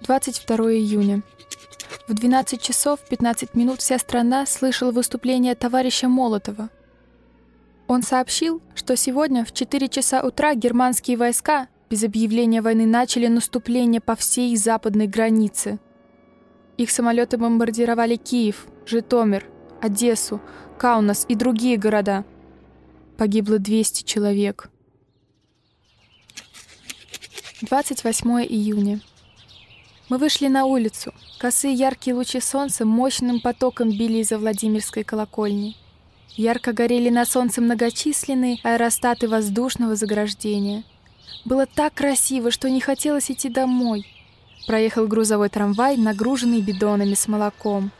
22 июня. В 12 часов 15 минут вся страна слышала выступление товарища Молотова. Он сообщил, что сегодня в 4 часа утра германские войска без объявления войны начали наступление по всей западной границе. Их самолеты бомбардировали Киев, Житомир, Одессу, Каунас и другие города. Погибло 200 человек. 28 июня. Мы вышли на улицу. Косые яркие лучи солнца мощным потоком били из-за Владимирской колокольни. Ярко горели на солнце многочисленные аэростаты воздушного заграждения. Было так красиво, что не хотелось идти домой. Проехал грузовой трамвай, нагруженный бидонами с молоком.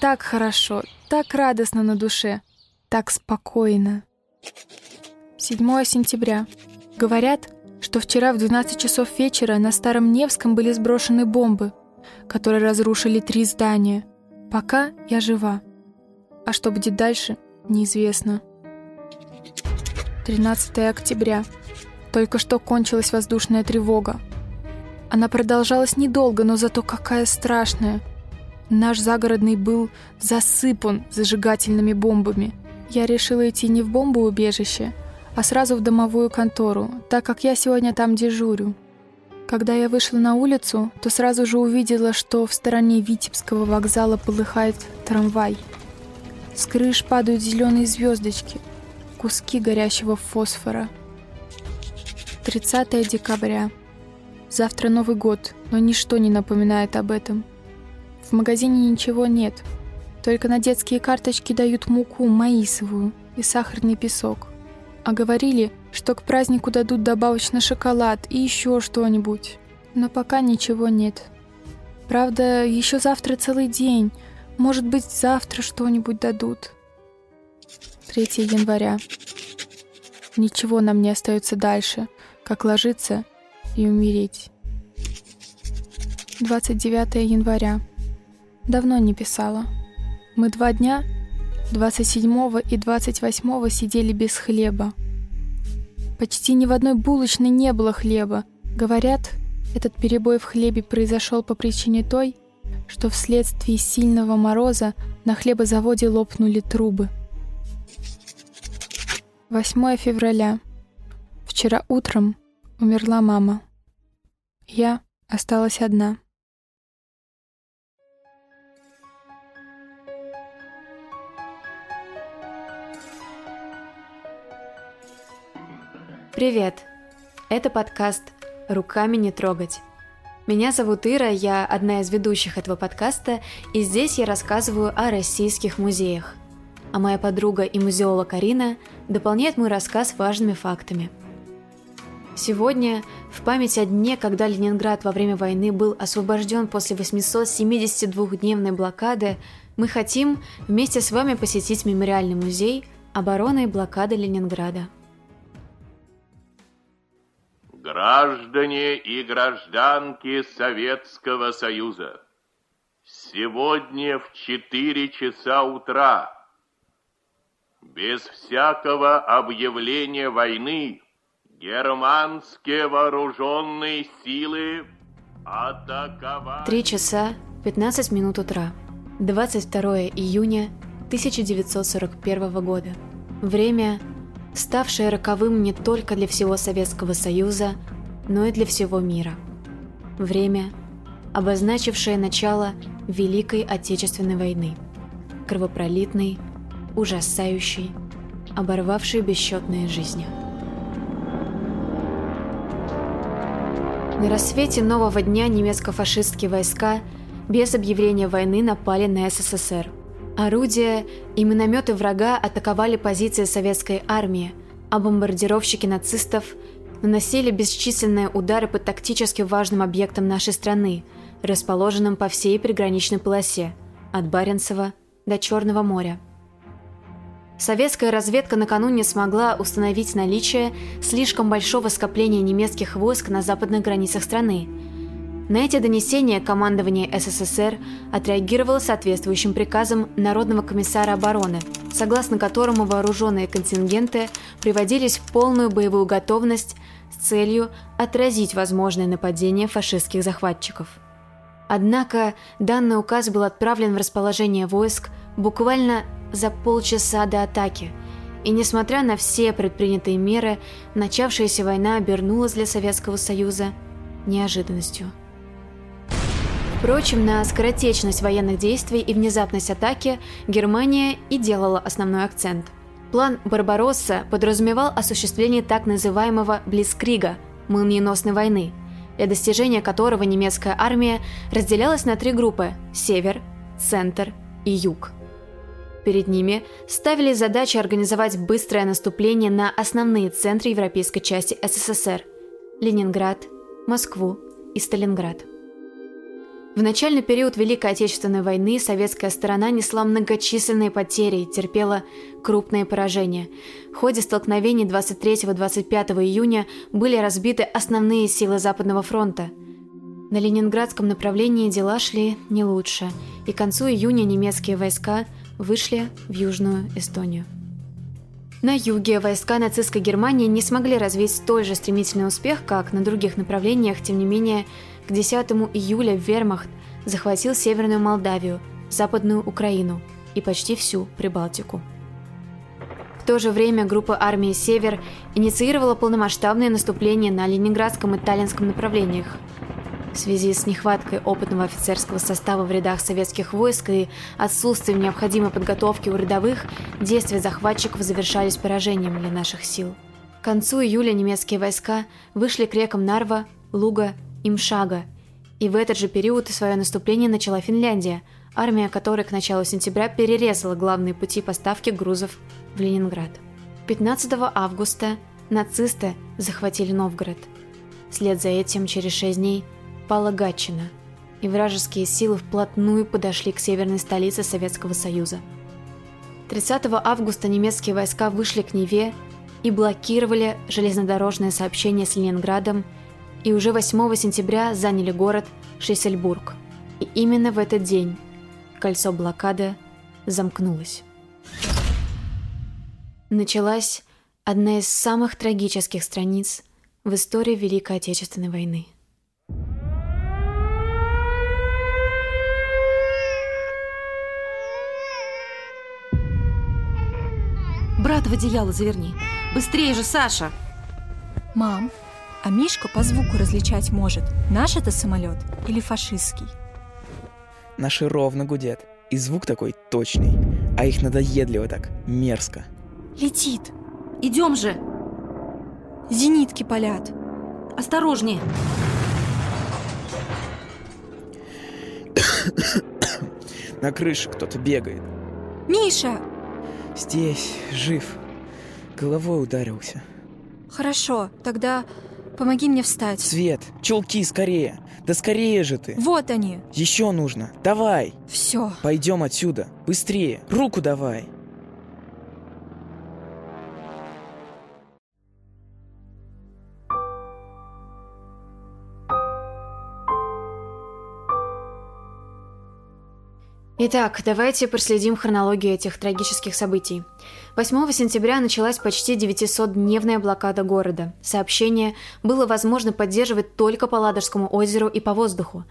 Так хорошо, так радостно на душе, так спокойно. 7 сентября. Говорят, что вчера в 12 часов вечера на Старом Невском были сброшены бомбы, которые разрушили три здания. Пока я жива. А что будет дальше, неизвестно. 13 октября. Только что кончилась воздушная тревога. Она продолжалась недолго, но зато какая страшная. Наш загородный был засыпан зажигательными бомбами. Я решила идти не в бомбоубежище, а сразу в домовую контору, так как я сегодня там дежурю. Когда я вышла на улицу, то сразу же увидела, что в стороне Витебского вокзала полыхает трамвай. С крыш падают зеленые звездочки, куски горящего фосфора. 30 декабря. Завтра Новый год, но ничто не напоминает об этом. В магазине ничего нет, только на детские карточки дают муку маисовую и сахарный песок. А говорили, что к празднику дадут добавочный шоколад и еще что-нибудь. Но пока ничего нет. Правда, еще завтра целый день. Может быть, завтра что-нибудь дадут. 3 января. Ничего нам не остается дальше, как ложиться и умереть. 29 января. Давно не писала. Мы два дня 27 и 28 сидели без хлеба. Почти ни в одной булочной не было хлеба. Говорят, этот перебой в хлебе произошел по причине той, что вследствие сильного мороза на хлебозаводе лопнули трубы. 8 февраля. Вчера утром умерла мама. Я осталась одна. Привет! Это подкаст «Руками не трогать». Меня зовут Ира, я одна из ведущих этого подкаста, и здесь я рассказываю о российских музеях. А моя подруга и музеолог Карина дополняет мой рассказ важными фактами. Сегодня, в память о дне, когда Ленинград во время войны был освобожден после 872-дневной блокады, мы хотим вместе с вами посетить мемориальный музей обороны и блокады Ленинграда – Граждане и гражданки Советского Союза, сегодня в 4 часа утра, без всякого объявления войны, германские вооруженные силы атаковали... 3 часа 15 минут утра, 22 июня 1941 года. Время ставшее роковым не только для всего Советского Союза, но и для всего мира. Время, обозначившее начало Великой Отечественной войны, кровопролитной, ужасающей, оборвавшей бесчетные жизни. На рассвете нового дня немецко-фашистские войска без объявления войны напали на СССР – Орудия и минометы врага атаковали позиции советской армии, а бомбардировщики нацистов наносили бесчисленные удары по тактически важным объектам нашей страны, расположенным по всей приграничной полосе, от Баренцева до Черного моря. Советская разведка накануне смогла установить наличие слишком большого скопления немецких войск на западных границах страны – на эти донесения командование СССР отреагировало соответствующим приказом Народного комиссара обороны, согласно которому вооруженные контингенты приводились в полную боевую готовность с целью отразить возможное нападение фашистских захватчиков. Однако данный указ был отправлен в расположение войск буквально за полчаса до атаки, и несмотря на все предпринятые меры, начавшаяся война обернулась для Советского Союза неожиданностью. Впрочем, на скоротечность военных действий и внезапность атаки Германия и делала основной акцент. План «Барбаросса» подразумевал осуществление так называемого «Блицкрига» – молниеносной войны, для достижения которого немецкая армия разделялась на три группы – север, центр и юг. Перед ними ставили задачу организовать быстрое наступление на основные центры европейской части СССР – Ленинград, Москву и Сталинград. В начальный период Великой Отечественной войны советская сторона несла многочисленные потери и терпела крупные поражения. В ходе столкновений 23-25 июня были разбиты основные силы Западного фронта. На Ленинградском направлении дела шли не лучше, и к концу июня немецкие войска вышли в Южную Эстонию. На юге войска нацистской Германии не смогли развить столь же стремительный успех, как на других направлениях, тем не менее – к 10 июля Вермахт захватил Северную Молдавию, Западную Украину и почти всю Прибалтику. В то же время группа армии «Север» инициировала полномасштабное наступление на Ленинградском и Таллинском направлениях. В связи с нехваткой опытного офицерского состава в рядах советских войск и отсутствием необходимой подготовки у рядовых, действия захватчиков завершались поражением для наших сил. К концу июля немецкие войска вышли к рекам Нарва, Луга Имшага. И в этот же период свое наступление начала Финляндия, армия которой к началу сентября перерезала главные пути поставки грузов в Ленинград. 15 августа нацисты захватили Новгород. Вслед за этим, через шесть дней, пала Гатчина, и вражеские силы вплотную подошли к северной столице Советского Союза. 30 августа немецкие войска вышли к Неве и блокировали железнодорожное сообщение с Ленинградом и уже 8 сентября заняли город Шессельбург. И именно в этот день кольцо блокады замкнулось. Началась одна из самых трагических страниц в истории Великой Отечественной войны. Брат в одеяло заверни. Быстрее же, Саша! Мам, а Мишка по звуку различать может, наш это самолет или фашистский. Наши ровно гудят, и звук такой точный, а их надоедливо так, мерзко. Летит. Идем же. Зенитки палят. Осторожнее. На крыше кто-то бегает. Миша! Здесь, жив. Головой ударился. Хорошо, тогда Помоги мне встать. Свет, чулки скорее. Да скорее же ты. Вот они. Еще нужно. Давай. Все. Пойдем отсюда. Быстрее. Руку давай. Итак, давайте проследим хронологию этих трагических событий. 8 сентября началась почти 900-дневная блокада города. Сообщение было возможно поддерживать только по Ладожскому озеру и по воздуху.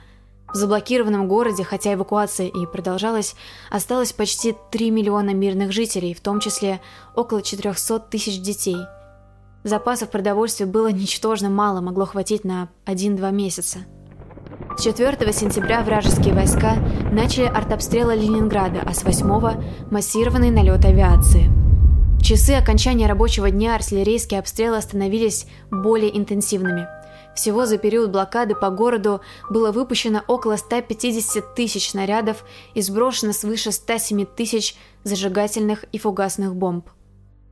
В заблокированном городе, хотя эвакуация и продолжалась, осталось почти 3 миллиона мирных жителей, в том числе около 400 тысяч детей. Запасов продовольствия было ничтожно мало, могло хватить на 1-2 месяца. С 4 сентября вражеские войска начали артобстрелы Ленинграда, а с 8 – массированный налет авиации. В часы окончания рабочего дня артиллерийские обстрелы становились более интенсивными. Всего за период блокады по городу было выпущено около 150 тысяч снарядов и сброшено свыше 107 тысяч зажигательных и фугасных бомб.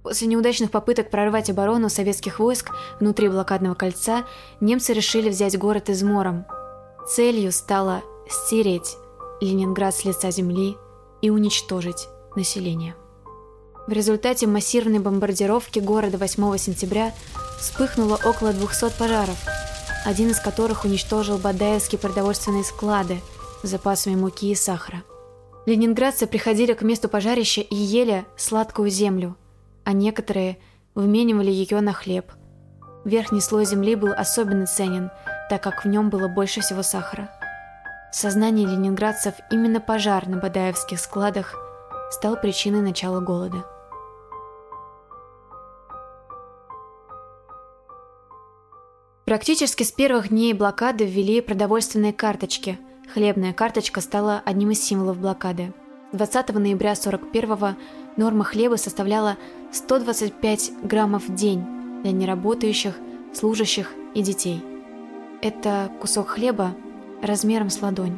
После неудачных попыток прорвать оборону советских войск внутри блокадного кольца, немцы решили взять город измором – Целью стало стереть Ленинград с лица земли и уничтожить население. В результате массированной бомбардировки города 8 сентября вспыхнуло около 200 пожаров, один из которых уничтожил Бадаевские продовольственные склады с запасами муки и сахара. Ленинградцы приходили к месту пожарища и ели сладкую землю, а некоторые вменивали ее на хлеб. Верхний слой земли был особенно ценен, так как в нем было больше всего сахара. В сознании ленинградцев именно пожар на Бадаевских складах стал причиной начала голода. Практически с первых дней блокады ввели продовольственные карточки. Хлебная карточка стала одним из символов блокады. 20 ноября 41 норма хлеба составляла 125 граммов в день для неработающих, служащих и детей. Это кусок хлеба размером с ладонь.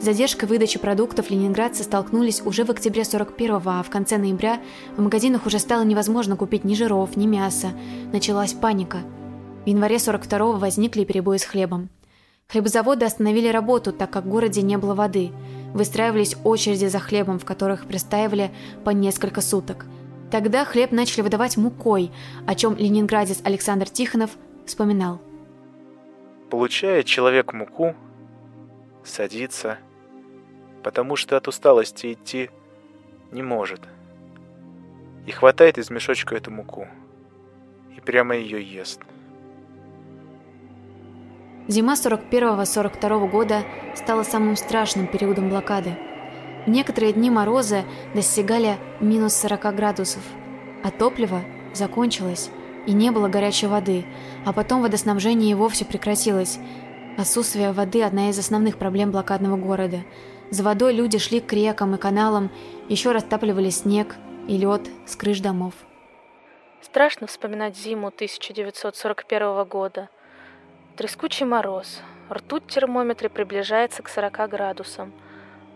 С задержкой выдачи продуктов ленинградцы столкнулись уже в октябре 41-го, а в конце ноября в магазинах уже стало невозможно купить ни жиров, ни мяса. Началась паника – в январе 42-го возникли перебои с хлебом. Хлебозаводы остановили работу, так как в городе не было воды. Выстраивались очереди за хлебом, в которых пристаивали по несколько суток. Тогда хлеб начали выдавать мукой, о чем ленинградец Александр Тихонов вспоминал. Получает человек муку, садится, потому что от усталости идти не может. И хватает из мешочка эту муку. И прямо ее ест. Зима 41-42 года стала самым страшным периодом блокады. В некоторые дни морозы достигали минус 40 градусов, а топливо закончилось, и не было горячей воды, а потом водоснабжение и вовсе прекратилось. Отсутствие воды – одна из основных проблем блокадного города. За водой люди шли к рекам и каналам, еще растапливали снег и лед с крыш домов. Страшно вспоминать зиму 1941 года – Трескучий мороз. Ртуть в термометре приближается к 40 градусам.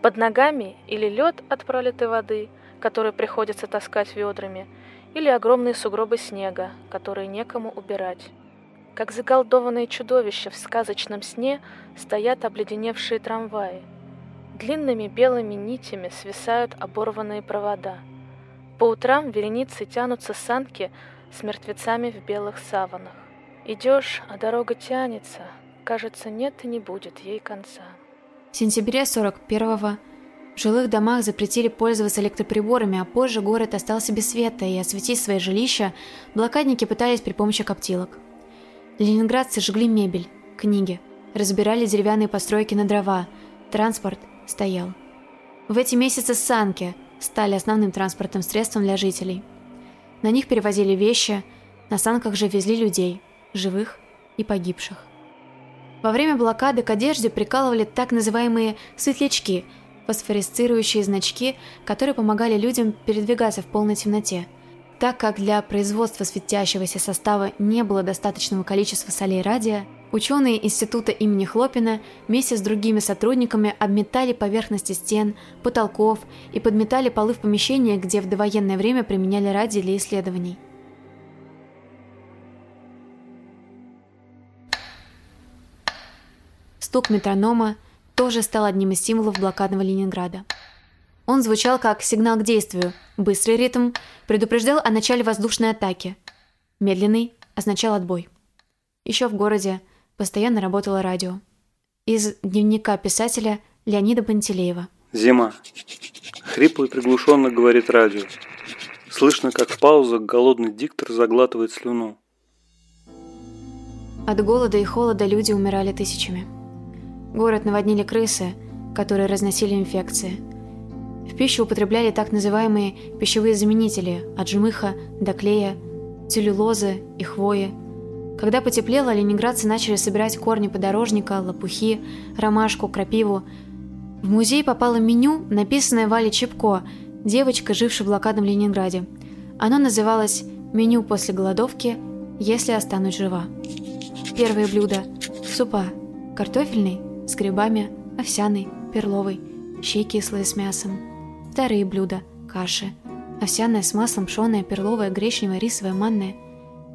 Под ногами или лед от пролитой воды, который приходится таскать ведрами, или огромные сугробы снега, которые некому убирать. Как заколдованные чудовища в сказочном сне стоят обледеневшие трамваи. Длинными белыми нитями свисают оборванные провода. По утрам вереницы тянутся санки с мертвецами в белых саванах. Идешь, а дорога тянется. Кажется, нет и не будет ей конца. В сентябре 41-го в жилых домах запретили пользоваться электроприборами, а позже город остался без света, и осветить свои жилища блокадники пытались при помощи коптилок. Ленинградцы жгли мебель, книги, разбирали деревянные постройки на дрова, транспорт стоял. В эти месяцы санки стали основным транспортным средством для жителей. На них перевозили вещи, на санках же везли людей – живых и погибших. Во время блокады к одежде прикалывали так называемые «светлячки» – фосфоресцирующие значки, которые помогали людям передвигаться в полной темноте. Так как для производства светящегося состава не было достаточного количества солей радия, ученые института имени Хлопина вместе с другими сотрудниками обметали поверхности стен, потолков и подметали полы в помещениях, где в довоенное время применяли радий для исследований. Стук метронома тоже стал одним из символов блокадного Ленинграда. Он звучал как сигнал к действию, быстрый ритм предупреждал о начале воздушной атаки, медленный означал отбой. Еще в городе постоянно работало радио. Из дневника писателя Леонида Пантелеева. Зима. Хрипло и приглушенно говорит радио. Слышно, как в паузах голодный диктор заглатывает слюну. От голода и холода люди умирали тысячами. Город наводнили крысы, которые разносили инфекции. В пищу употребляли так называемые пищевые заменители от жмыха до клея, целлюлозы и хвои. Когда потеплело, ленинградцы начали собирать корни подорожника, лопухи, ромашку, крапиву. В музей попало меню, написанное Валей Чепко, девочка, жившая в блокадном Ленинграде. Оно называлось «Меню после голодовки, если останусь жива». Первое блюдо – супа, картофельный, с грибами, овсяный, перловый, щи кислые с мясом. Вторые блюда – каши, овсяная с маслом, пшеная, перловая, гречневая, рисовая, манная.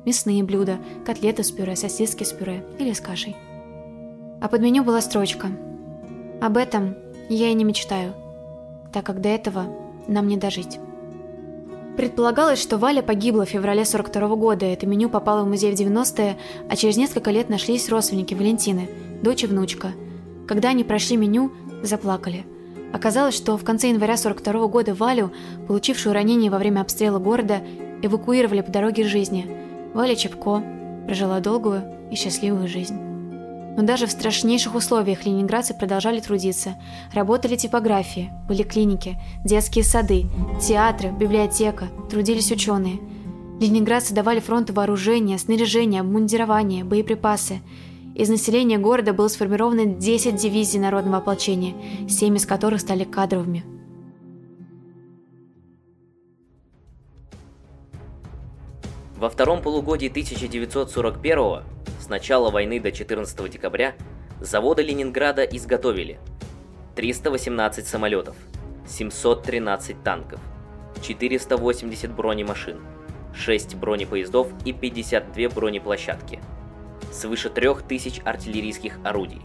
Мясные блюда – котлеты с пюре, сосиски с пюре или с кашей. А под меню была строчка. Об этом я и не мечтаю, так как до этого нам не дожить. Предполагалось, что Валя погибла в феврале 42 -го года. Это меню попало в музей в 90-е, а через несколько лет нашлись родственники Валентины, дочь и внучка – когда они прошли меню, заплакали. Оказалось, что в конце января 42 года Валю, получившую ранение во время обстрела города, эвакуировали по дороге жизни. Валя Чепко, прожила долгую и счастливую жизнь. Но даже в страшнейших условиях ленинградцы продолжали трудиться. Работали типографии, были клиники, детские сады, театры, библиотека, трудились ученые. Ленинградцы давали фронту вооружение, снаряжение, обмундирование, боеприпасы. Из населения города было сформировано 10 дивизий народного ополчения, 7 из которых стали кадровыми. Во втором полугодии 1941 с начала войны до 14 декабря заводы Ленинграда изготовили 318 самолетов, 713 танков, 480 бронемашин, 6 бронепоездов и 52 бронеплощадки, свыше 3000 артиллерийских орудий,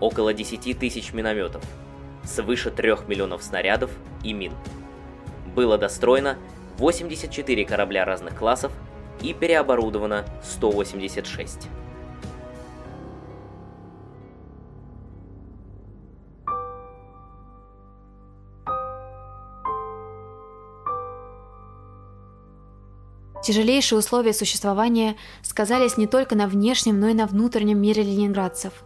около 10 тысяч минометов, свыше 3 миллионов снарядов и мин. Было достроено 84 корабля разных классов и переоборудовано 186. Тяжелейшие условия существования сказались не только на внешнем, но и на внутреннем мире ленинградцев.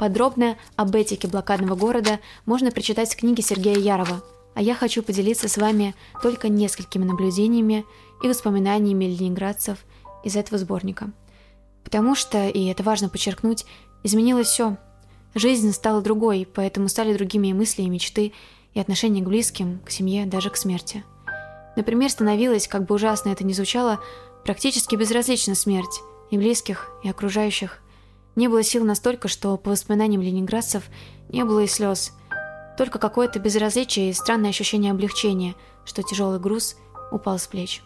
Подробно об этике блокадного города можно прочитать в книге Сергея Ярова, а я хочу поделиться с вами только несколькими наблюдениями и воспоминаниями ленинградцев из этого сборника. Потому что, и это важно подчеркнуть, изменилось все. Жизнь стала другой, поэтому стали другими и мысли, и мечты, и отношения к близким, к семье, даже к смерти – Например, становилось, как бы ужасно это ни звучало, практически безразлична смерть и близких, и окружающих. Не было сил настолько, что, по воспоминаниям ленинградцев, не было и слез. Только какое-то безразличие и странное ощущение облегчения, что тяжелый груз упал с плеч.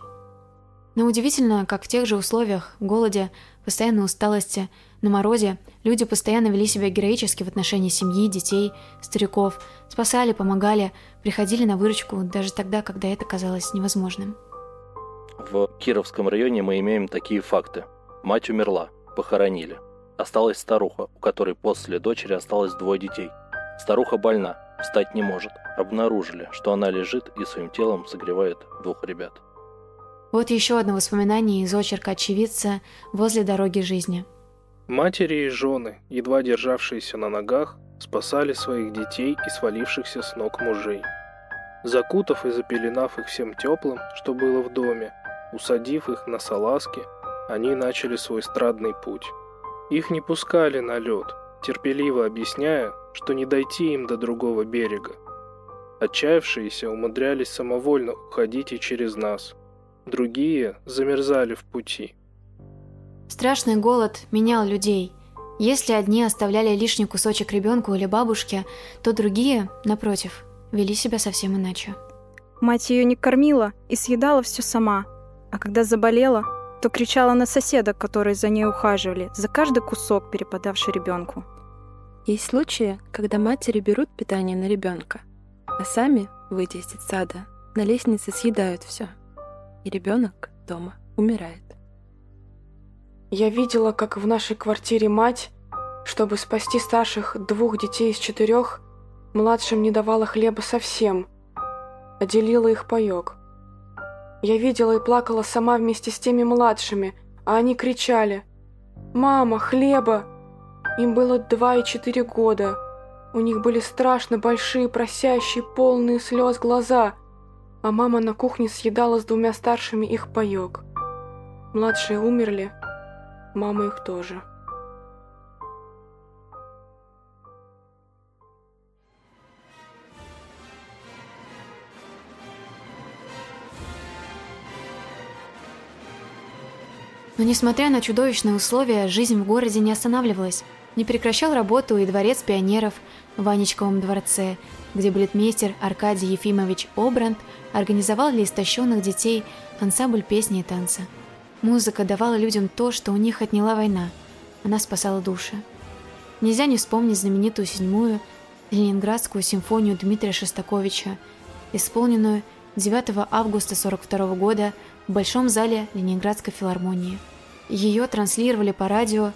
Но удивительно, как в тех же условиях, голоде, постоянной усталости, на морозе, люди постоянно вели себя героически в отношении семьи, детей, стариков, спасали, помогали, приходили на выручку даже тогда, когда это казалось невозможным. В Кировском районе мы имеем такие факты. Мать умерла, похоронили. Осталась старуха, у которой после дочери осталось двое детей. Старуха больна, встать не может. Обнаружили, что она лежит и своим телом согревает двух ребят. Вот еще одно воспоминание из очерка очевидца возле дороги жизни. Матери и жены, едва державшиеся на ногах, спасали своих детей и свалившихся с ног мужей. Закутав и запеленав их всем теплым, что было в доме, усадив их на салазки, они начали свой страдный путь. Их не пускали на лед, терпеливо объясняя, что не дойти им до другого берега. Отчаявшиеся умудрялись самовольно уходить и через нас – другие замерзали в пути. Страшный голод менял людей. Если одни оставляли лишний кусочек ребенку или бабушке, то другие, напротив, вели себя совсем иначе. Мать ее не кормила и съедала все сама, а когда заболела, то кричала на соседа, которые за ней ухаживали, за каждый кусок, перепадавший ребенку. Есть случаи, когда матери берут питание на ребенка, а сами, выйдя из сада, на лестнице съедают все и ребенок дома умирает. Я видела, как в нашей квартире мать, чтобы спасти старших двух детей из четырех, младшим не давала хлеба совсем, а делила их паёк. Я видела и плакала сама вместе с теми младшими, а они кричали «Мама, хлеба!» Им было два и четыре года. У них были страшно большие, просящие, полные слез глаза – а мама на кухне съедала с двумя старшими их паёк. Младшие умерли, мама их тоже. Но несмотря на чудовищные условия, жизнь в городе не останавливалась. Не прекращал работу и дворец пионеров в Ванечковом дворце, где балетмейстер Аркадий Ефимович Обранд организовал для истощенных детей ансамбль песни и танца. Музыка давала людям то, что у них отняла война. Она спасала души. Нельзя не вспомнить знаменитую седьмую Ленинградскую симфонию Дмитрия Шостаковича, исполненную 9 августа 1942 года в Большом зале Ленинградской филармонии. Ее транслировали по радио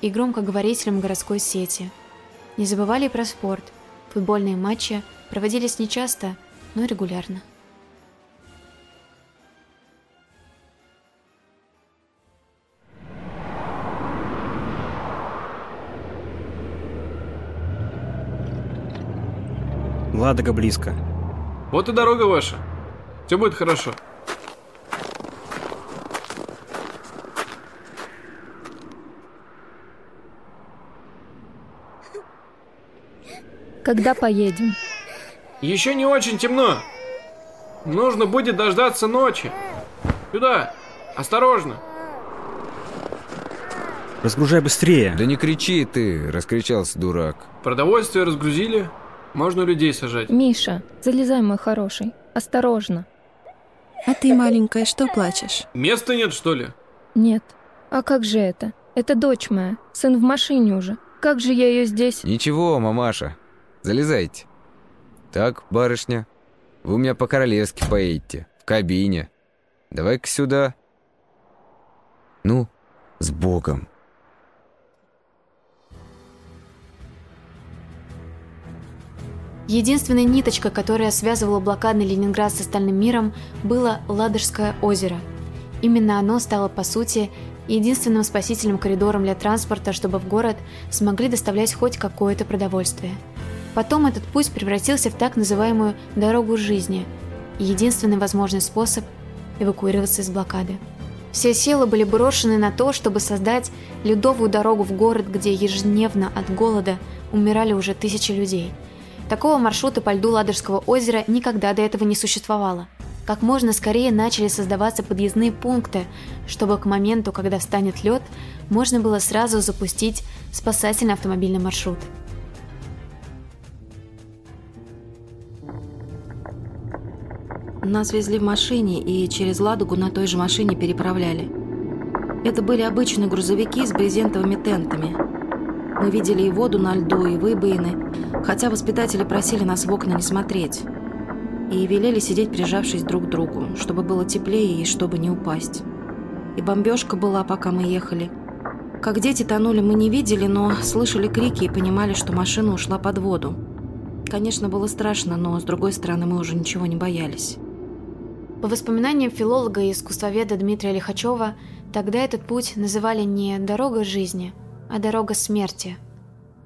и громкоговорителям городской сети. Не забывали про спорт. Футбольные матчи проводились нечасто, но регулярно. Ладога близко. Вот и дорога ваша. Все будет хорошо. Когда поедем? Еще не очень темно. Нужно будет дождаться ночи. Сюда. Осторожно. Разгружай быстрее. Да не кричи ты, раскричался дурак. Продовольствие разгрузили. Можно людей сажать. Миша, залезай, мой хороший. Осторожно. А ты, маленькая, что плачешь? Места нет, что ли? Нет. А как же это? Это дочь моя. Сын в машине уже. Как же я ее здесь... Ничего, мамаша. Залезайте. Так, барышня, вы у меня по-королевски поедете. В кабине. Давай-ка сюда. Ну, с Богом. Единственной ниточкой, которая связывала блокадный Ленинград с остальным миром, было Ладожское озеро. Именно оно стало, по сути, единственным спасительным коридором для транспорта, чтобы в город смогли доставлять хоть какое-то продовольствие. Потом этот путь превратился в так называемую «дорогу жизни» – единственный возможный способ эвакуироваться из блокады. Все силы были брошены на то, чтобы создать ледовую дорогу в город, где ежедневно от голода умирали уже тысячи людей – Такого маршрута по льду Ладожского озера никогда до этого не существовало. Как можно скорее начали создаваться подъездные пункты, чтобы к моменту, когда встанет лед, можно было сразу запустить спасательный автомобильный маршрут. Нас везли в машине и через Ладогу на той же машине переправляли. Это были обычные грузовики с брезентовыми тентами. Мы видели и воду на льду, и выбоины, хотя воспитатели просили нас в окна не смотреть. И велели сидеть, прижавшись друг к другу, чтобы было теплее и чтобы не упасть. И бомбежка была, пока мы ехали. Как дети тонули, мы не видели, но слышали крики и понимали, что машина ушла под воду. Конечно, было страшно, но, с другой стороны, мы уже ничего не боялись. По воспоминаниям филолога и искусствоведа Дмитрия Лихачева, тогда этот путь называли не «дорога жизни», а дорога смерти.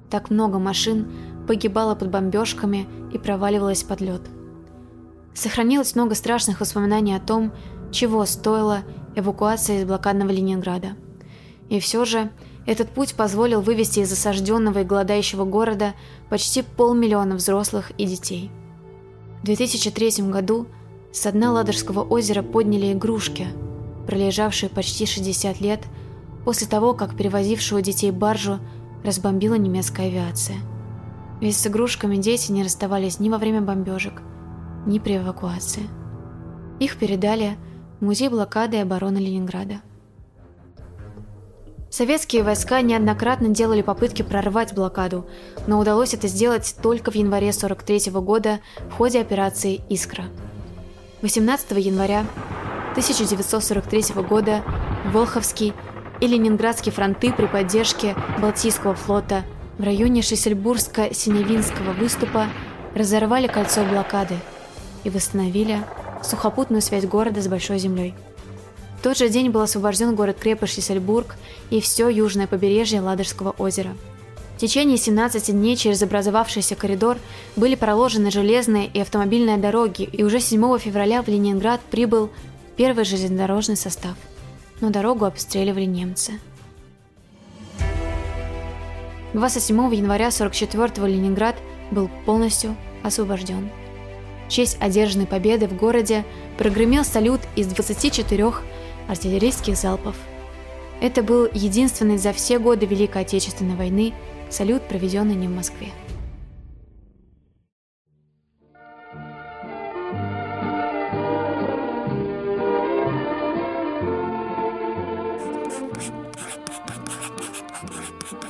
Так много машин погибало под бомбежками и проваливалось под лед. Сохранилось много страшных воспоминаний о том, чего стоила эвакуация из блокадного Ленинграда. И все же этот путь позволил вывести из осажденного и голодающего города почти полмиллиона взрослых и детей. В 2003 году с дна Ладожского озера подняли игрушки, пролежавшие почти 60 лет – после того, как перевозившую детей баржу разбомбила немецкая авиация. Ведь с игрушками дети не расставались ни во время бомбежек, ни при эвакуации. Их передали в Музей блокады и обороны Ленинграда. Советские войска неоднократно делали попытки прорвать блокаду, но удалось это сделать только в январе 43 года в ходе операции «Искра». 18 января 1943 года Волховский и Ленинградские фронты при поддержке Балтийского флота в районе Шессельбургско-Синявинского выступа разорвали кольцо блокады и восстановили сухопутную связь города с Большой землей. В тот же день был освобожден город-крепость Шессельбург и все южное побережье Ладожского озера. В течение 17 дней через образовавшийся коридор были проложены железные и автомобильные дороги, и уже 7 февраля в Ленинград прибыл первый железнодорожный состав – но дорогу обстреливали немцы. 27 января 44-го Ленинград был полностью освобожден. В честь одержанной победы в городе прогремел салют из 24 артиллерийских залпов. Это был единственный за все годы Великой Отечественной войны салют, проведенный не в Москве.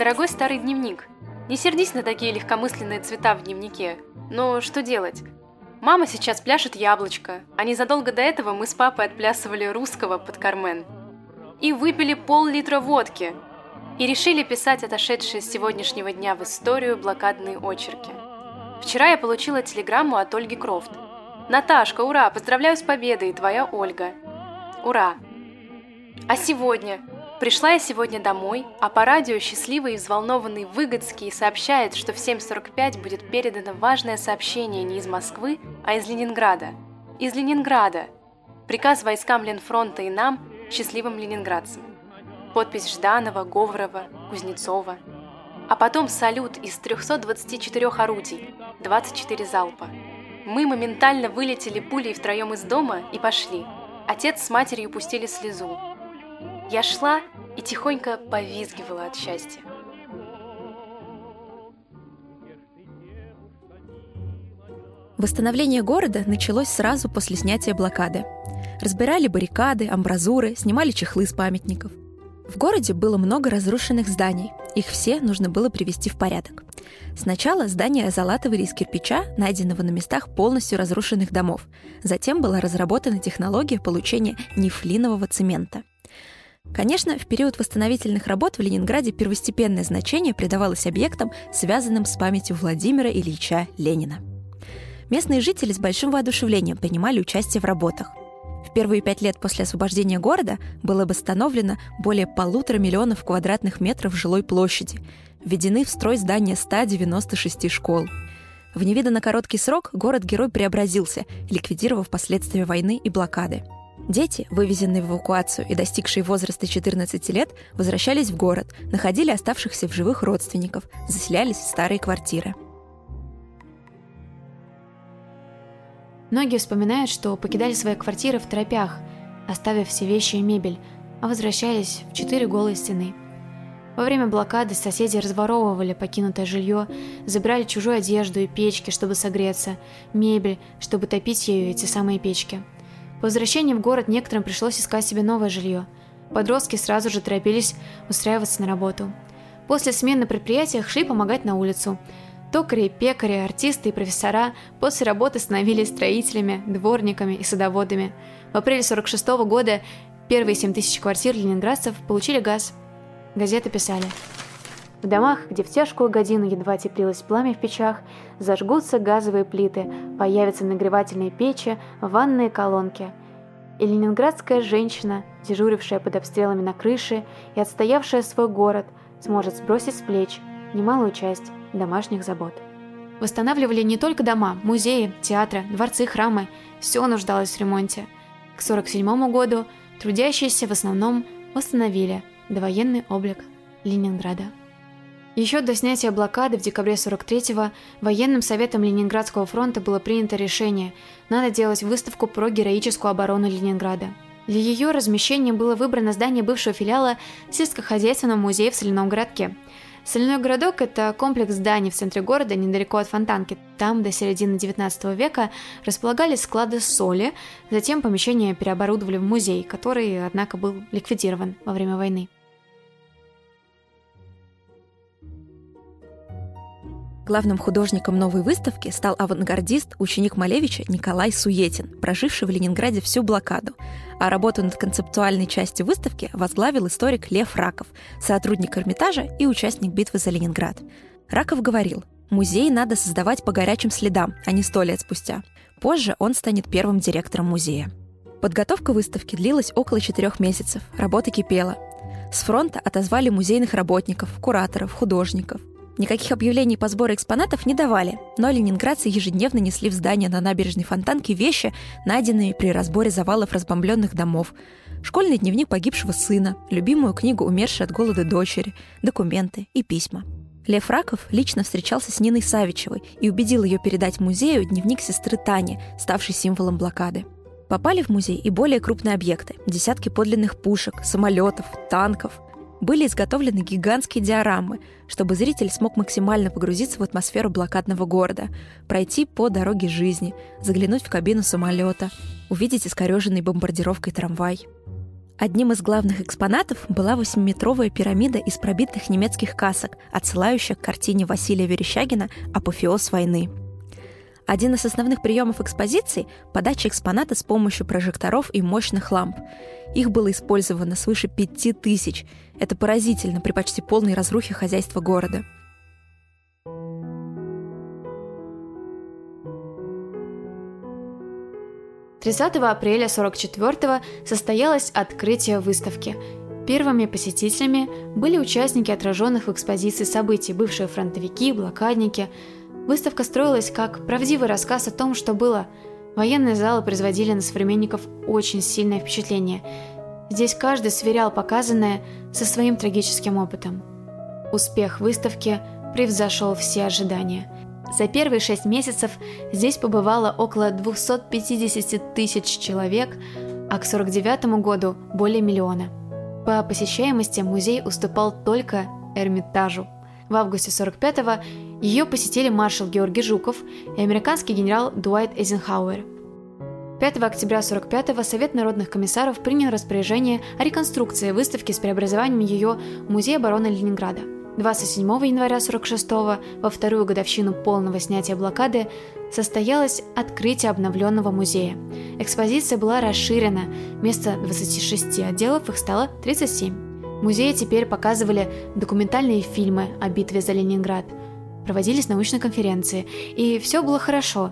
Дорогой старый дневник, не сердись на такие легкомысленные цвета в дневнике. Но что делать? Мама сейчас пляшет яблочко, а незадолго до этого мы с папой отплясывали русского под Кармен. И выпили пол-литра водки. И решили писать отошедшие с сегодняшнего дня в историю блокадные очерки. Вчера я получила телеграмму от Ольги Крофт. «Наташка, ура! Поздравляю с победой, твоя Ольга!» Ура! А сегодня? Пришла я сегодня домой, а по радио счастливый и взволнованный Выгодский сообщает, что в 7.45 будет передано важное сообщение не из Москвы, а из Ленинграда. Из Ленинграда. Приказ войскам Ленфронта и нам, счастливым ленинградцам. Подпись Жданова, Говорова, Кузнецова. А потом салют из 324 орудий, 24 залпа. Мы моментально вылетели пулей втроем из дома и пошли. Отец с матерью пустили слезу. Я шла и тихонько повизгивала от счастья. Восстановление города началось сразу после снятия блокады. Разбирали баррикады, амбразуры, снимали чехлы с памятников. В городе было много разрушенных зданий. Их все нужно было привести в порядок. Сначала здания залатывали из кирпича, найденного на местах полностью разрушенных домов. Затем была разработана технология получения нефлинового цемента. Конечно, в период восстановительных работ в Ленинграде первостепенное значение придавалось объектам, связанным с памятью Владимира Ильича Ленина. Местные жители с большим воодушевлением принимали участие в работах. В первые пять лет после освобождения города было восстановлено более полутора миллионов квадратных метров жилой площади, введены в строй здания 196 школ. В невиданно короткий срок город-герой преобразился, ликвидировав последствия войны и блокады. Дети, вывезенные в эвакуацию и достигшие возраста 14 лет, возвращались в город, находили оставшихся в живых родственников, заселялись в старые квартиры. Многие вспоминают, что покидали свои квартиры в тропях, оставив все вещи и мебель, а возвращались в четыре голые стены. Во время блокады соседи разворовывали покинутое жилье, забирали чужую одежду и печки, чтобы согреться, мебель, чтобы топить ею эти самые печки – по возвращении в город некоторым пришлось искать себе новое жилье. Подростки сразу же торопились устраиваться на работу. После смен на предприятиях шли помогать на улицу. Токари, пекари, артисты и профессора после работы становились строителями, дворниками и садоводами. В апреле 46 -го года первые 7 тысяч квартир ленинградцев получили газ. Газеты писали – в домах, где в тяжкую годину едва теплилось пламя в печах, зажгутся газовые плиты, появятся нагревательные печи, ванные колонки. И ленинградская женщина, дежурившая под обстрелами на крыше и отстоявшая свой город, сможет сбросить с плеч немалую часть домашних забот. Восстанавливали не только дома, музеи, театры, дворцы, храмы. Все нуждалось в ремонте. К 1947 году трудящиеся в основном восстановили довоенный облик Ленинграда. Еще до снятия блокады в декабре 43-го военным советом Ленинградского фронта было принято решение – надо делать выставку про героическую оборону Ленинграда. Для ее размещения было выбрано здание бывшего филиала сельскохозяйственного музея в Соляном городке. Соляной городок – это комплекс зданий в центре города, недалеко от Фонтанки. Там до середины 19 века располагались склады соли, затем помещение переоборудовали в музей, который, однако, был ликвидирован во время войны. Главным художником новой выставки стал авангардист, ученик Малевича Николай Суетин, проживший в Ленинграде всю блокаду. А работу над концептуальной частью выставки возглавил историк Лев Раков, сотрудник Эрмитажа и участник битвы за Ленинград. Раков говорил, музей надо создавать по горячим следам, а не сто лет спустя. Позже он станет первым директором музея. Подготовка выставки длилась около четырех месяцев, работа кипела. С фронта отозвали музейных работников, кураторов, художников. Никаких объявлений по сбору экспонатов не давали, но ленинградцы ежедневно несли в здание на набережной Фонтанки вещи, найденные при разборе завалов разбомбленных домов, школьный дневник погибшего сына, любимую книгу умершей от голода дочери, документы и письма. Лев Раков лично встречался с Ниной Савичевой и убедил ее передать музею дневник сестры Тани, ставший символом блокады. Попали в музей и более крупные объекты – десятки подлинных пушек, самолетов, танков – были изготовлены гигантские диорамы, чтобы зритель смог максимально погрузиться в атмосферу блокадного города, пройти по дороге жизни, заглянуть в кабину самолета, увидеть искореженный бомбардировкой трамвай. Одним из главных экспонатов была восьмиметровая пирамида из пробитых немецких касок, отсылающая к картине Василия Верещагина «Апофеоз войны». Один из основных приемов экспозиции – подача экспоната с помощью прожекторов и мощных ламп. Их было использовано свыше пяти тысяч. Это поразительно при почти полной разрухе хозяйства города. Тридцатого апреля 44-го состоялось открытие выставки. Первыми посетителями были участники отраженных в экспозиции событий, бывшие фронтовики, блокадники. Выставка строилась как правдивый рассказ о том, что было. Военные залы производили на современников очень сильное впечатление. Здесь каждый сверял показанное со своим трагическим опытом. Успех выставки превзошел все ожидания. За первые шесть месяцев здесь побывало около 250 тысяч человек, а к 49 году более миллиона. По посещаемости музей уступал только Эрмитажу. В августе 45-го ее посетили маршал Георгий Жуков и американский генерал Дуайт Эйзенхауэр. 5 октября 45-го Совет народных комиссаров принял распоряжение о реконструкции выставки с преобразованием ее в Музей обороны Ленинграда – 27 января 46-го, во вторую годовщину полного снятия блокады, состоялось открытие обновленного музея. Экспозиция была расширена, вместо 26 отделов их стало 37. Музее теперь показывали документальные фильмы о битве за Ленинград, проводились научные конференции, и все было хорошо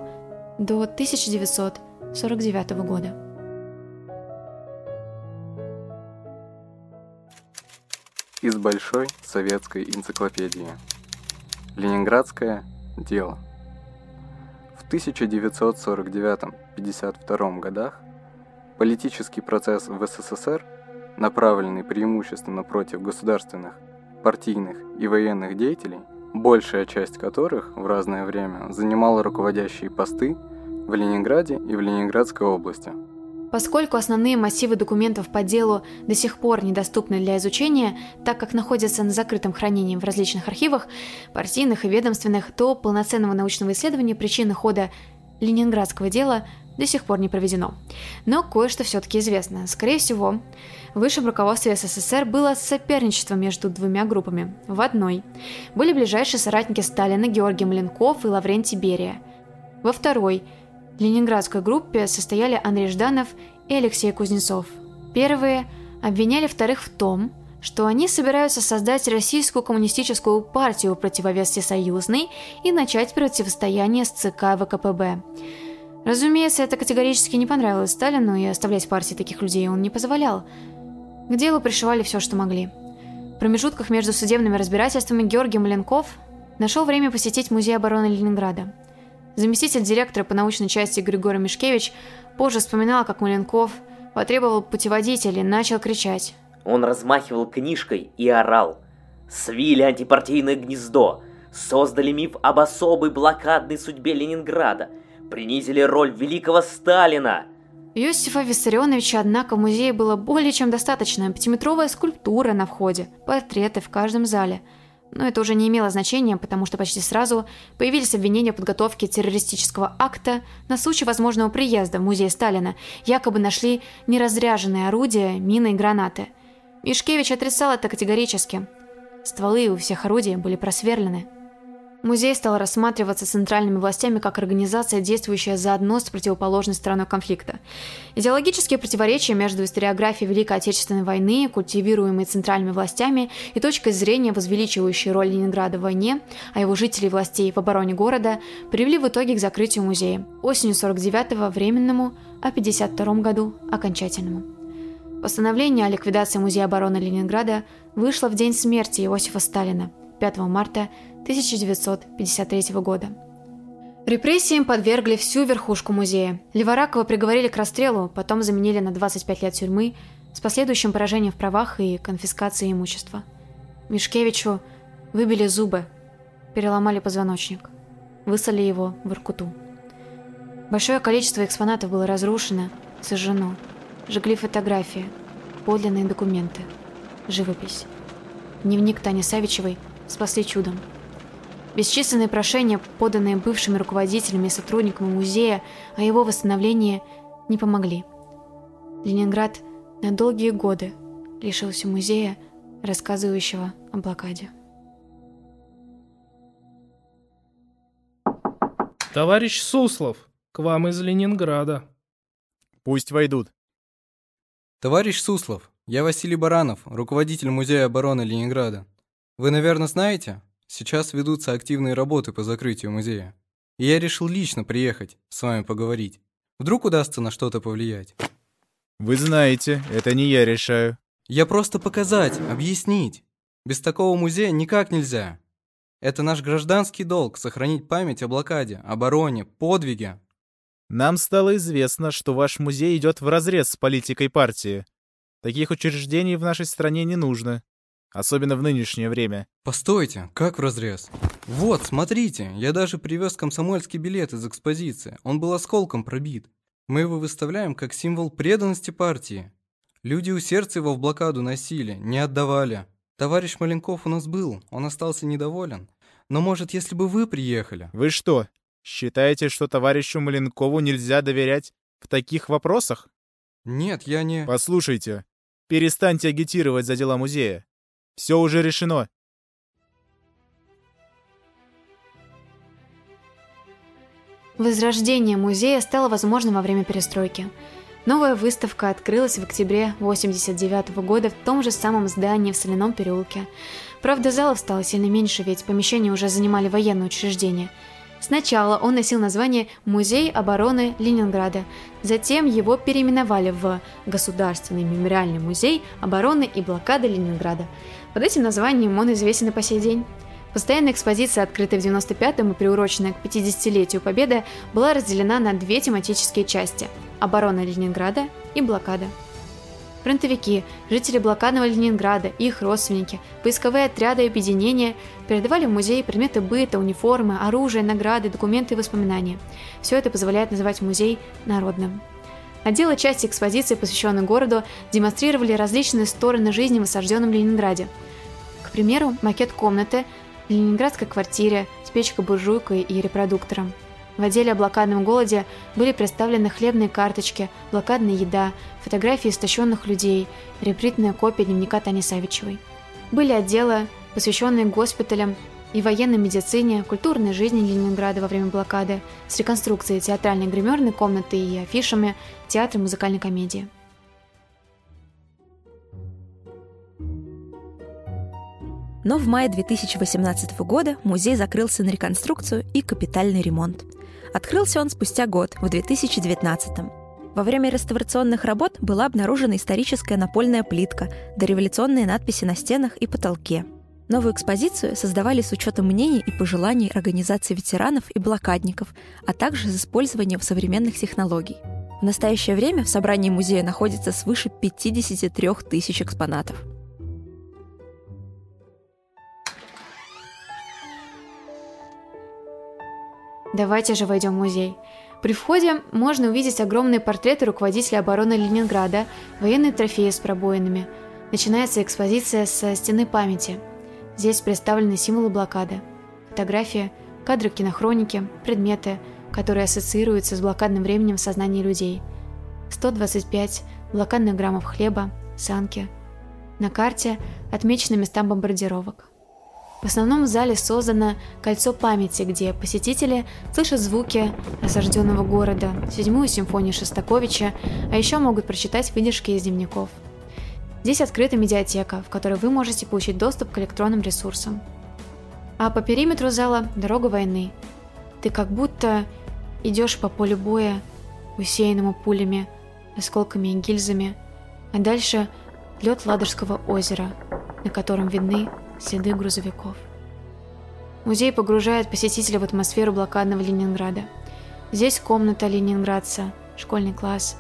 до 1949 года. Из Большой советской энциклопедии. Ленинградское дело. В 1949-52 годах политический процесс в СССР, направленный преимущественно против государственных, партийных и военных деятелей, большая часть которых в разное время занимала руководящие посты в Ленинграде и в Ленинградской области – Поскольку основные массивы документов по делу до сих пор недоступны для изучения, так как находятся на закрытом хранении в различных архивах, партийных и ведомственных, то полноценного научного исследования причины хода ленинградского дела до сих пор не проведено. Но кое-что все-таки известно. Скорее всего, в высшем руководстве СССР было соперничество между двумя группами. В одной были ближайшие соратники Сталина Георгий Маленков и Лаврентий Берия. Во второй – ленинградской группе состояли Андрей Жданов и Алексей Кузнецов. Первые обвиняли вторых в том, что они собираются создать российскую коммунистическую партию в противовес всесоюзной и начать противостояние с ЦК ВКПБ. Разумеется, это категорически не понравилось Сталину, и оставлять партии таких людей он не позволял. К делу пришивали все, что могли. В промежутках между судебными разбирательствами Георгий Маленков нашел время посетить Музей обороны Ленинграда – Заместитель директора по научной части Григорий Мишкевич позже вспоминал, как Маленков потребовал путеводитель и начал кричать. Он размахивал книжкой и орал. «Свили антипартийное гнездо! Создали миф об особой блокадной судьбе Ленинграда! Принизили роль великого Сталина!» Иосифа Виссарионовича, однако, в музее было более чем достаточно. Пятиметровая скульптура на входе, портреты в каждом зале – но это уже не имело значения, потому что почти сразу появились обвинения в подготовке террористического акта на случай возможного приезда в музей Сталина. Якобы нашли неразряженные орудия, мины и гранаты. Мишкевич отрицал это категорически. Стволы у всех орудий были просверлены. Музей стал рассматриваться центральными властями как организация, действующая заодно с противоположной стороной конфликта. Идеологические противоречия между историографией Великой Отечественной войны, культивируемой центральными властями, и точкой зрения, возвеличивающей роль Ленинграда в войне, а его жителей властей в обороне города, привели в итоге к закрытию музея. Осенью 49-го временному, а в 52 году окончательному. Постановление о ликвидации Музея обороны Ленинграда вышло в день смерти Иосифа Сталина, 5 марта 1953 года. Репрессиям подвергли всю верхушку музея. Леворакова приговорили к расстрелу, потом заменили на 25 лет тюрьмы с последующим поражением в правах и конфискацией имущества. Мишкевичу выбили зубы, переломали позвоночник, выслали его в Иркуту. Большое количество экспонатов было разрушено, сожжено. Жгли фотографии, подлинные документы, живопись. Дневник Тани Савичевой спасли чудом – Бесчисленные прошения, поданные бывшими руководителями и сотрудниками музея о его восстановлении, не помогли. Ленинград на долгие годы лишился музея, рассказывающего о блокаде. Товарищ Суслов, к вам из Ленинграда. Пусть войдут. Товарищ Суслов, я Василий Баранов, руководитель Музея обороны Ленинграда. Вы, наверное, знаете, Сейчас ведутся активные работы по закрытию музея. И я решил лично приехать, с вами поговорить. Вдруг удастся на что-то повлиять. Вы знаете, это не я решаю. Я просто показать, объяснить. Без такого музея никак нельзя. Это наш гражданский долг – сохранить память о блокаде, обороне, подвиге. Нам стало известно, что ваш музей идет вразрез с политикой партии. Таких учреждений в нашей стране не нужно. Особенно в нынешнее время. Постойте, как вразрез? Вот, смотрите, я даже привез комсомольский билет из экспозиции. Он был осколком пробит. Мы его выставляем как символ преданности партии. Люди у сердца его в блокаду носили, не отдавали. Товарищ Маленков у нас был, он остался недоволен. Но, может, если бы вы приехали... Вы что, считаете, что товарищу Маленкову нельзя доверять в таких вопросах? Нет, я не... Послушайте, перестаньте агитировать за дела музея. Все уже решено. Возрождение музея стало возможным во время перестройки. Новая выставка открылась в октябре 1989 года в том же самом здании в Соляном переулке. Правда, залов стало сильно меньше, ведь помещения уже занимали военные учреждения. Сначала он носил название «Музей обороны Ленинграда», затем его переименовали в Государственный мемориальный музей обороны и блокады Ленинграда. Под этим названием он известен и по сей день. Постоянная экспозиция, открытая в 95-м и приуроченная к 50-летию Победы, была разделена на две тематические части – оборона Ленинграда и блокада. Фронтовики, жители блокадного Ленинграда и их родственники, поисковые отряды и объединения передавали в музей предметы быта, униформы, оружие, награды, документы и воспоминания. Все это позволяет называть музей народным. Отделы части экспозиции, посвященные городу, демонстрировали различные стороны жизни в осажденном Ленинграде. К примеру, макет комнаты ленинградской квартире с печкой-буржуйкой и репродуктором – в отделе о блокадном голоде были представлены хлебные карточки, блокадная еда, фотографии истощенных людей, репритная копия дневника Тани Савичевой. Были отделы, посвященные госпиталям и военной медицине, культурной жизни Ленинграда во время блокады, с реконструкцией театральной гримерной комнаты и афишами театра музыкальной комедии. Но в мае 2018 года музей закрылся на реконструкцию и капитальный ремонт. Открылся он спустя год, в 2019 -м. Во время реставрационных работ была обнаружена историческая напольная плитка, дореволюционные надписи на стенах и потолке. Новую экспозицию создавали с учетом мнений и пожеланий организаций ветеранов и блокадников, а также с использованием современных технологий. В настоящее время в собрании музея находится свыше 53 тысяч экспонатов. Давайте же войдем в музей. При входе можно увидеть огромные портреты руководителя обороны Ленинграда, военные трофеи с пробоинами. Начинается экспозиция со стены памяти. Здесь представлены символы блокады. Фотографии, кадры кинохроники, предметы, которые ассоциируются с блокадным временем в сознании людей. 125 блокадных граммов хлеба, санки. На карте отмечены места бомбардировок. В основном в зале создано кольцо памяти, где посетители слышат звуки осажденного города, седьмую симфонию Шостаковича, а еще могут прочитать выдержки из дневников. Здесь открыта медиатека, в которой вы можете получить доступ к электронным ресурсам. А по периметру зала дорога войны. Ты как будто идешь по полю боя, усеянному пулями, осколками и гильзами, а дальше лед Ладожского озера, на котором видны следы грузовиков. Музей погружает посетителя в атмосферу блокадного Ленинграда. Здесь комната ленинградца, школьный класс,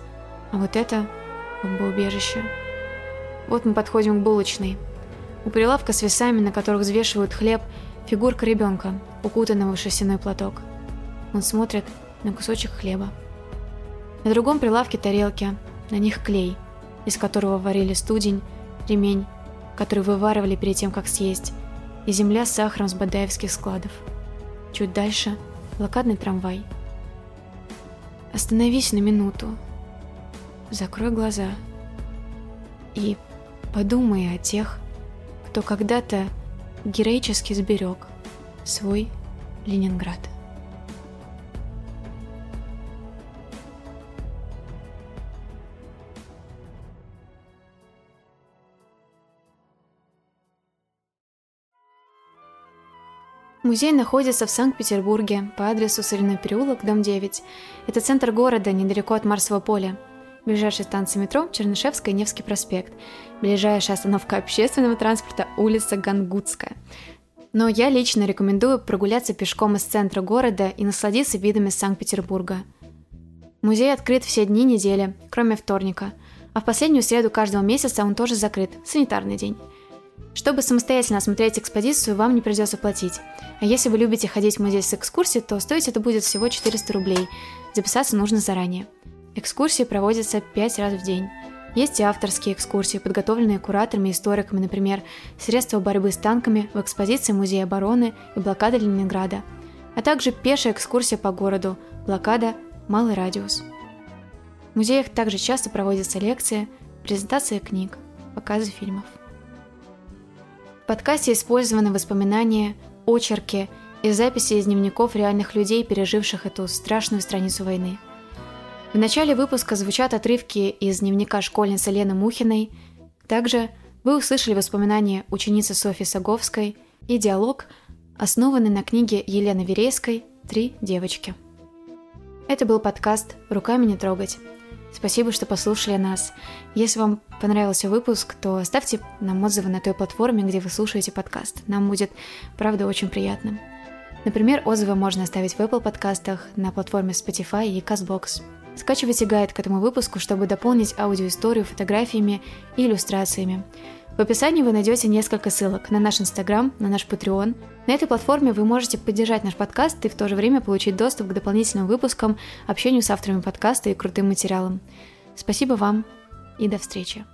а вот это бомбоубежище. Вот мы подходим к булочной. У прилавка с весами, на которых взвешивают хлеб, фигурка ребенка, укутанного в шерстяной платок. Он смотрит на кусочек хлеба. На другом прилавке тарелки, на них клей, из которого варили студень, ремень который вываривали перед тем, как съесть, и земля с сахаром с бадаевских складов. Чуть дальше – блокадный трамвай. Остановись на минуту, закрой глаза и подумай о тех, кто когда-то героически сберег свой Ленинград. Музей находится в Санкт-Петербурге по адресу Соляной переулок, дом 9. Это центр города, недалеко от Марсового поля. Ближайшая станция метро – Чернышевская, Невский проспект. Ближайшая остановка общественного транспорта – улица Гангутская. Но я лично рекомендую прогуляться пешком из центра города и насладиться видами Санкт-Петербурга. Музей открыт все дни недели, кроме вторника. А в последнюю среду каждого месяца он тоже закрыт – санитарный день. Чтобы самостоятельно осмотреть экспозицию, вам не придется платить. А если вы любите ходить в музей с экскурсией, то стоить это будет всего 400 рублей. Записаться нужно заранее. Экскурсии проводятся 5 раз в день. Есть и авторские экскурсии, подготовленные кураторами и историками, например, «Средства борьбы с танками» в экспозиции Музея обороны и блокада Ленинграда, а также пешая экскурсия по городу, блокада «Малый радиус». В музеях также часто проводятся лекции, презентации книг, показы фильмов. В подкасте использованы воспоминания, очерки и записи из дневников реальных людей, переживших эту страшную страницу войны – в начале выпуска звучат отрывки из дневника школьницы Лены Мухиной. Также вы услышали воспоминания ученицы Софьи Саговской и диалог, основанный на книге Елены Верейской «Три девочки». Это был подкаст «Руками не трогать». Спасибо, что послушали нас. Если вам понравился выпуск, то оставьте нам отзывы на той платформе, где вы слушаете подкаст. Нам будет, правда, очень приятно. Например, отзывы можно оставить в Apple подкастах, на платформе Spotify и CastBox. Скачивайте гайд к этому выпуску, чтобы дополнить аудиоисторию фотографиями и иллюстрациями. В описании вы найдете несколько ссылок на наш Инстаграм, на наш Patreon. На этой платформе вы можете поддержать наш подкаст и в то же время получить доступ к дополнительным выпускам, общению с авторами подкаста и крутым материалам. Спасибо вам и до встречи.